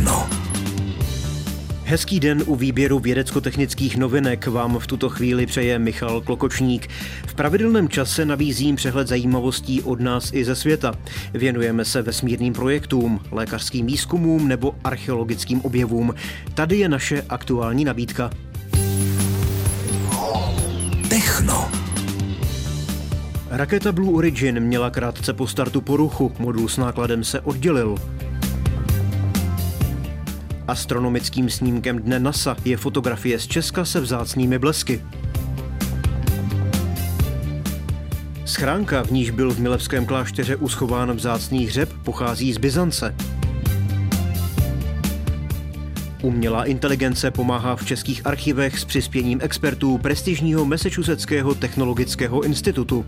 Techno. Hezký den u výběru vědecko-technických novinek vám v tuto chvíli přeje Michal Klokočník. V pravidelném čase nabízím přehled zajímavostí od nás i ze světa. Věnujeme se vesmírným projektům, lékařským výzkumům nebo archeologickým objevům. Tady je naše aktuální nabídka. Techno. Raketa Blue Origin měla krátce po startu poruchu, modul s nákladem se oddělil. Astronomickým snímkem dne NASA je fotografie z Česka se vzácnými blesky. Schránka, v níž byl v Milevském klášteře uschován vzácný hřeb, pochází z Byzance. Umělá inteligence pomáhá v českých archivech s přispěním expertů prestižního Massachusettského technologického institutu.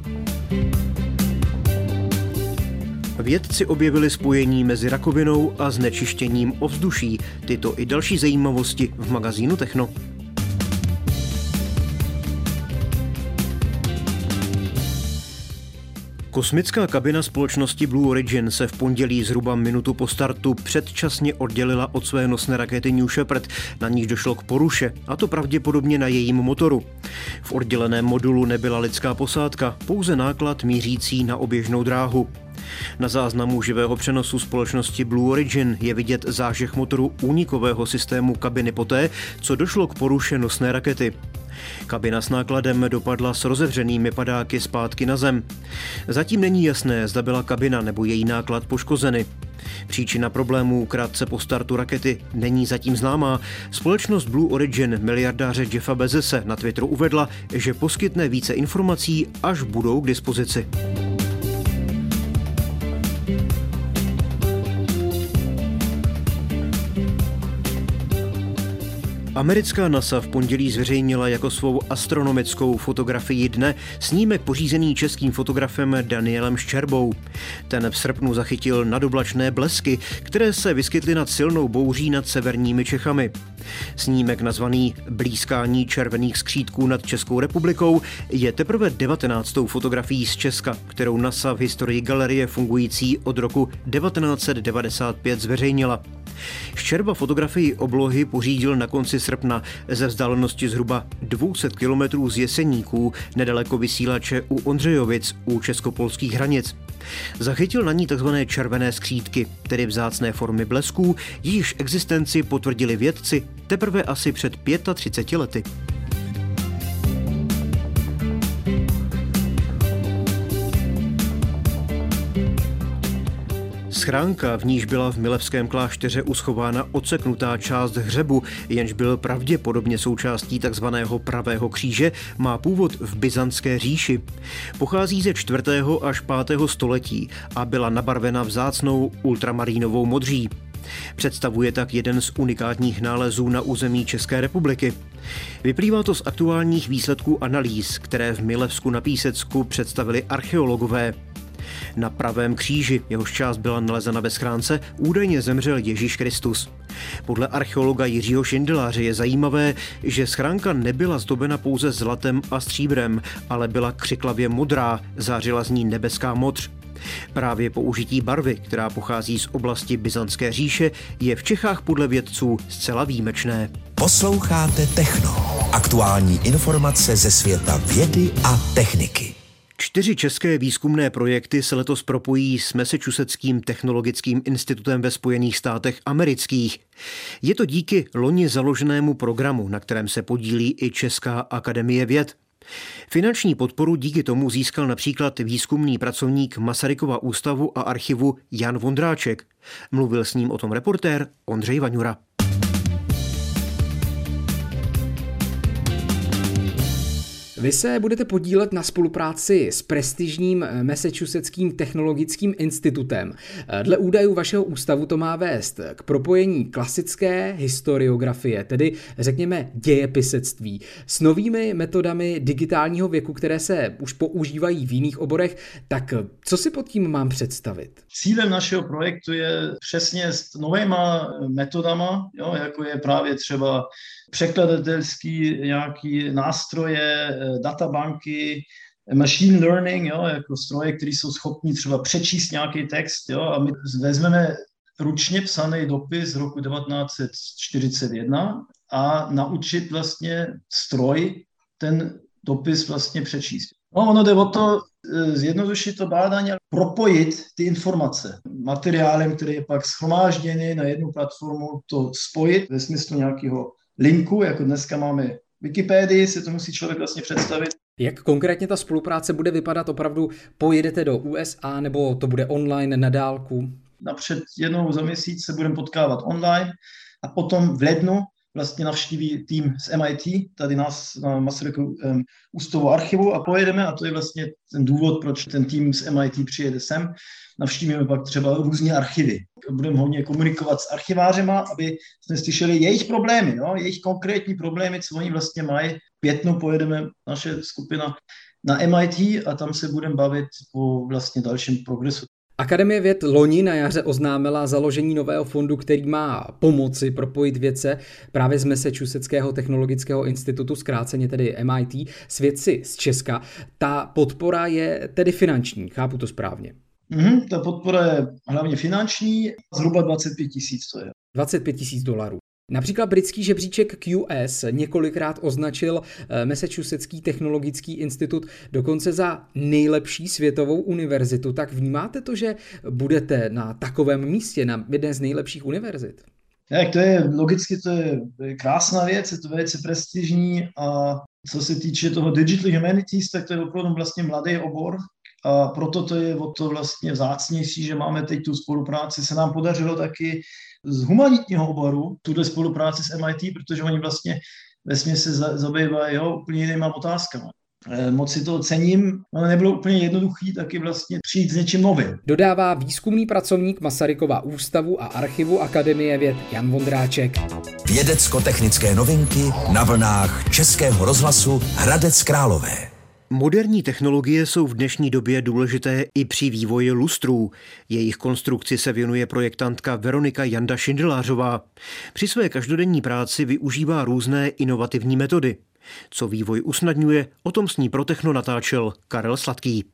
Vědci objevili spojení mezi rakovinou a znečištěním ovzduší. Tyto i další zajímavosti v magazínu Techno. Kosmická kabina společnosti Blue Origin se v pondělí zhruba minutu po startu předčasně oddělila od své nosné rakety New Shepard, na níž došlo k poruše, a to pravděpodobně na jejím motoru. V odděleném modulu nebyla lidská posádka, pouze náklad mířící na oběžnou dráhu. Na záznamu živého přenosu společnosti Blue Origin je vidět zážeh motoru únikového systému kabiny poté, co došlo k poruše nosné rakety. Kabina s nákladem dopadla s rozevřenými padáky zpátky na zem. Zatím není jasné, zda byla kabina nebo její náklad poškozeny. Příčina problémů krátce po startu rakety není zatím známá. Společnost Blue Origin miliardáře Jeffa Bezese na Twitteru uvedla, že poskytne více informací, až budou k dispozici. Americká NASA v pondělí zveřejnila jako svou astronomickou fotografii dne snímek pořízený českým fotografem Danielem Ščerbou. Ten v srpnu zachytil nadoblačné blesky, které se vyskytly nad silnou bouří nad severními Čechami. Snímek nazvaný Blízkání červených skřítků nad Českou republikou je teprve 19. fotografií z Česka, kterou NASA v historii galerie fungující od roku 1995 zveřejnila. Ščerba fotografii oblohy pořídil na konci srpna ze vzdálenosti zhruba 200 kilometrů z Jeseníků, nedaleko vysílače u Ondřejovic u českopolských hranic. Zachytil na ní tzv. červené skřídky, tedy vzácné formy blesků, jejichž existenci potvrdili vědci teprve asi před 35 lety. Schránka, v níž byla v Milevském klášteře uschována odseknutá část hřebu, jenž byl pravděpodobně součástí takzvaného pravého kříže, má původ v Byzantské říši. Pochází ze 4. až 5. století a byla nabarvena vzácnou ultramarínovou modří. Představuje tak jeden z unikátních nálezů na území České republiky. Vyplývá to z aktuálních výsledků analýz, které v Milevsku na Písecku představili archeologové. Na pravém kříži, jehož část byla nalezena ve schránce, údajně zemřel Ježíš Kristus. Podle archeologa Jiřího Šindeláře je zajímavé, že schránka nebyla zdobena pouze zlatem a stříbrem, ale byla křiklavě modrá, zářila z ní nebeská modř. Právě použití barvy, která pochází z oblasti Byzantské říše, je v Čechách podle vědců zcela výjimečné. Posloucháte Techno. Aktuální informace ze světa vědy a techniky. Čtyři české výzkumné projekty se letos propojí s Massachusettským technologickým institutem ve Spojených státech amerických. Je to díky loni založenému programu, na kterém se podílí i Česká akademie věd. Finanční podporu díky tomu získal například výzkumný pracovník Masarykova ústavu a archivu Jan Vondráček. Mluvil s ním o tom reportér Ondřej Vaňura. Vy se budete podílet na spolupráci s prestižním eh, Massachusettským technologickým institutem. Eh, dle údajů vašeho ústavu to má vést k propojení klasické historiografie, tedy řekněme dějepisectví, s novými metodami digitálního věku, které se už používají v jiných oborech. Tak co si pod tím mám představit? Cílem našeho projektu je přesně s novýma metodama, jo, jako je právě třeba překladatelský nějaký nástroje, eh, databanky, machine learning, jo, jako stroje, které jsou schopni třeba přečíst nějaký text, jo, a my vezmeme ručně psaný dopis z roku 1941 a naučit vlastně stroj ten dopis vlastně přečíst. No, ono jde o to e, zjednodušit to bádání a propojit ty informace materiálem, který je pak schromážděný na jednu platformu, to spojit ve smyslu nějakého linku, jako dneska máme Wikipedii, si to musí člověk vlastně představit. Jak konkrétně ta spolupráce bude vypadat opravdu? Pojedete do USA nebo to bude online na dálku? Napřed jednou za měsíc se budeme potkávat online a potom v lednu vlastně navštíví tým z MIT, tady nás na Masaryku um, ústavu archivu a pojedeme a to je vlastně ten důvod, proč ten tým z MIT přijede sem. Navštívíme pak třeba různé archivy. Budeme hodně komunikovat s archivářema, aby jsme slyšeli jejich problémy, jo? jejich konkrétní problémy, co oni vlastně mají. Pětnu pojedeme naše skupina na MIT a tam se budeme bavit o vlastně dalším progresu. Akademie věd loni na jaře oznámila založení nového fondu, který má pomoci propojit vědce právě z Massachusettského technologického institutu, zkráceně tedy MIT, s vědci z Česka. Ta podpora je tedy finanční, chápu to správně. Mm-hmm, ta podpora je hlavně finanční, zhruba 25 tisíc to je. 25 tisíc dolarů. Například britský žebříček QS několikrát označil eh, Massachusettský technologický institut dokonce za nejlepší světovou univerzitu. Tak vnímáte to, že budete na takovém místě, na jedné z nejlepších univerzit? Tak to je logicky to je krásná věc, je to velice prestižní a co se týče toho Digital Humanities, tak to je opravdu vlastně mladý obor, a proto to je o to vlastně vzácnější, že máme teď tu spolupráci. Se nám podařilo taky z humanitního oboru tuhle spolupráci s MIT, protože oni vlastně ve se zabývají jo, úplně jinýma otázkami. Eh, moc si to cením, ale nebylo úplně jednoduchý taky vlastně přijít s něčím novým. Dodává výzkumný pracovník Masarykova ústavu a archivu Akademie věd Jan Vondráček. Vědecko-technické novinky na vlnách Českého rozhlasu Hradec Králové. Moderní technologie jsou v dnešní době důležité i při vývoji lustrů. Jejich konstrukci se věnuje projektantka Veronika Janda Šindelářová. Při své každodenní práci využívá různé inovativní metody. Co vývoj usnadňuje, o tom s ní pro techno natáčel Karel Sladký.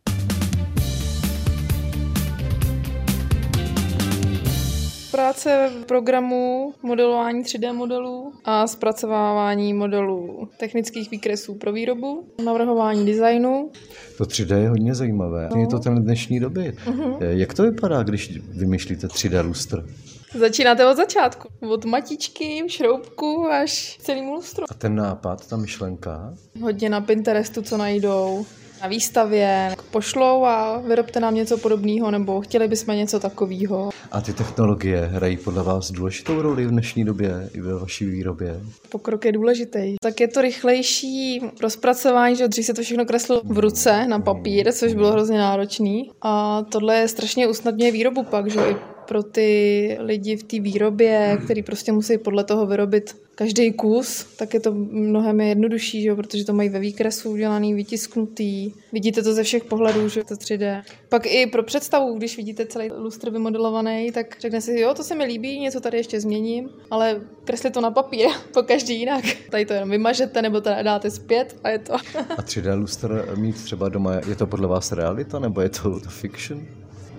Práce v programu modelování 3D modelů a zpracovávání modelů technických výkresů pro výrobu, navrhování designu. To 3D je hodně zajímavé. No. Je to ten dnešní doby. Uh-huh. Jak to vypadá, když vymýšlíte 3D lustr? Začínáte od začátku. Od matičky, šroubku až celý lustru. A ten nápad, ta myšlenka? Hodně na Pinterestu, co najdou na výstavě pošlou a vyrobte nám něco podobného, nebo chtěli bychom něco takového. A ty technologie hrají podle vás důležitou roli v dnešní době i ve vaší výrobě? Pokrok je důležitý. Tak je to rychlejší rozpracování, že dřív se to všechno kreslilo v ruce na papír, což bylo hrozně náročný. A tohle je strašně usnadňuje výrobu pak, že i pro ty lidi v té výrobě, který prostě musí podle toho vyrobit každý kus, tak je to mnohem jednodušší, že? protože to mají ve výkresu udělaný, vytisknutý. Vidíte to ze všech pohledů, že to 3D. Pak i pro představu, když vidíte celý lustr vymodelovaný, tak řekne si, jo, to se mi líbí, něco tady ještě změním, ale kreslit to na papír, po každý jinak. Tady to jenom vymažete nebo to dáte zpět a je to. a 3D lustr mít třeba doma, je to podle vás realita nebo je to, to fiction?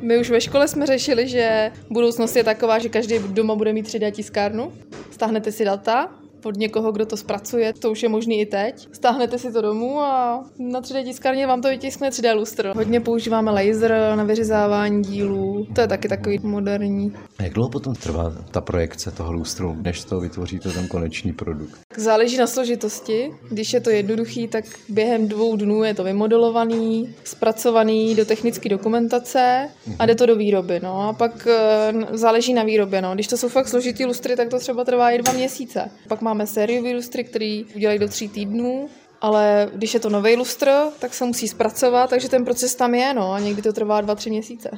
My už ve škole jsme řešili, že budoucnost je taková, že každý doma bude mít 3D tiskárnu. Stáhnete si data, od někoho, kdo to zpracuje, to už je možný i teď. Stáhnete si to domů a na 3D tiskárně vám to vytiskne 3D lustr. Hodně používáme laser na vyřezávání dílů, to je taky takový moderní. A jak dlouho potom trvá ta projekce toho lustru, než to vytvoříte ten konečný produkt? Záleží na složitosti. Když je to jednoduchý, tak během dvou dnů je to vymodelovaný, zpracovaný do technické dokumentace a jde to do výroby. No. A pak eh, záleží na výrobě. No. Když to jsou fakt složitý lustry, tak to třeba trvá i dva měsíce. Pak máme sériový lustry, který udělají do tří týdnů, ale když je to nový lustr, tak se musí zpracovat, takže ten proces tam je, no, a někdy to trvá dva, tři měsíce.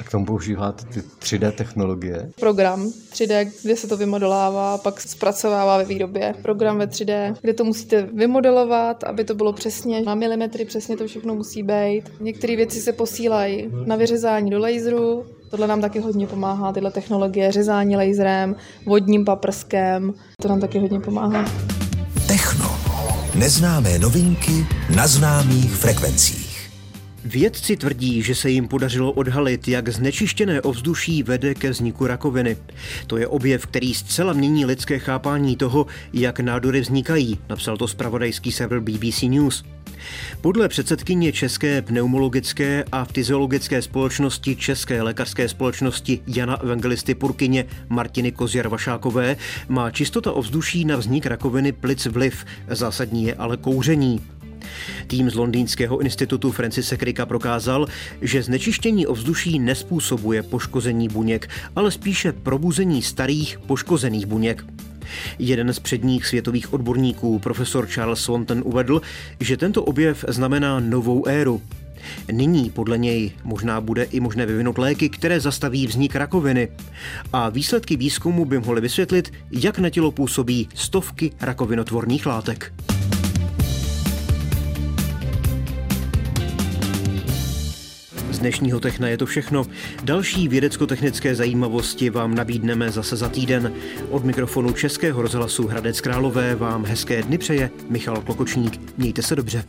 A k tomu používáte ty 3D technologie? Program 3D, kde se to vymodelává, pak zpracovává ve výrobě. Program ve 3D, kde to musíte vymodelovat, aby to bylo přesně na milimetry, přesně to všechno musí být. Některé věci se posílají na vyřezání do laseru, Tohle nám taky hodně pomáhá, tyhle technologie, řezání laserem, vodním paprskem, to nám taky hodně pomáhá. Techno. Neznámé novinky na známých frekvencích. Vědci tvrdí, že se jim podařilo odhalit, jak znečištěné ovzduší vede ke vzniku rakoviny. To je objev, který zcela mění lidské chápání toho, jak nádory vznikají, napsal to zpravodajský server BBC News. Podle předsedkyně České pneumologické a fyziologické společnosti České lékařské společnosti Jana Evangelisty Purkyně Martiny Kozjar-Vašákové má čistota ovzduší na vznik rakoviny plic vliv, zásadní je ale kouření. Tým z Londýnského institutu Francise Cricka prokázal, že znečištění ovzduší nespůsobuje poškození buněk, ale spíše probuzení starých poškozených buněk. Jeden z předních světových odborníků, profesor Charles Swanton, uvedl, že tento objev znamená novou éru. Nyní podle něj možná bude i možné vyvinout léky, které zastaví vznik rakoviny. A výsledky výzkumu by mohly vysvětlit, jak na tělo působí stovky rakovinotvorných látek. Z dnešního Techna je to všechno. Další vědecko-technické zajímavosti vám nabídneme zase za týden. Od mikrofonu Českého rozhlasu Hradec Králové vám hezké dny přeje Michal Klokočník. Mějte se dobře.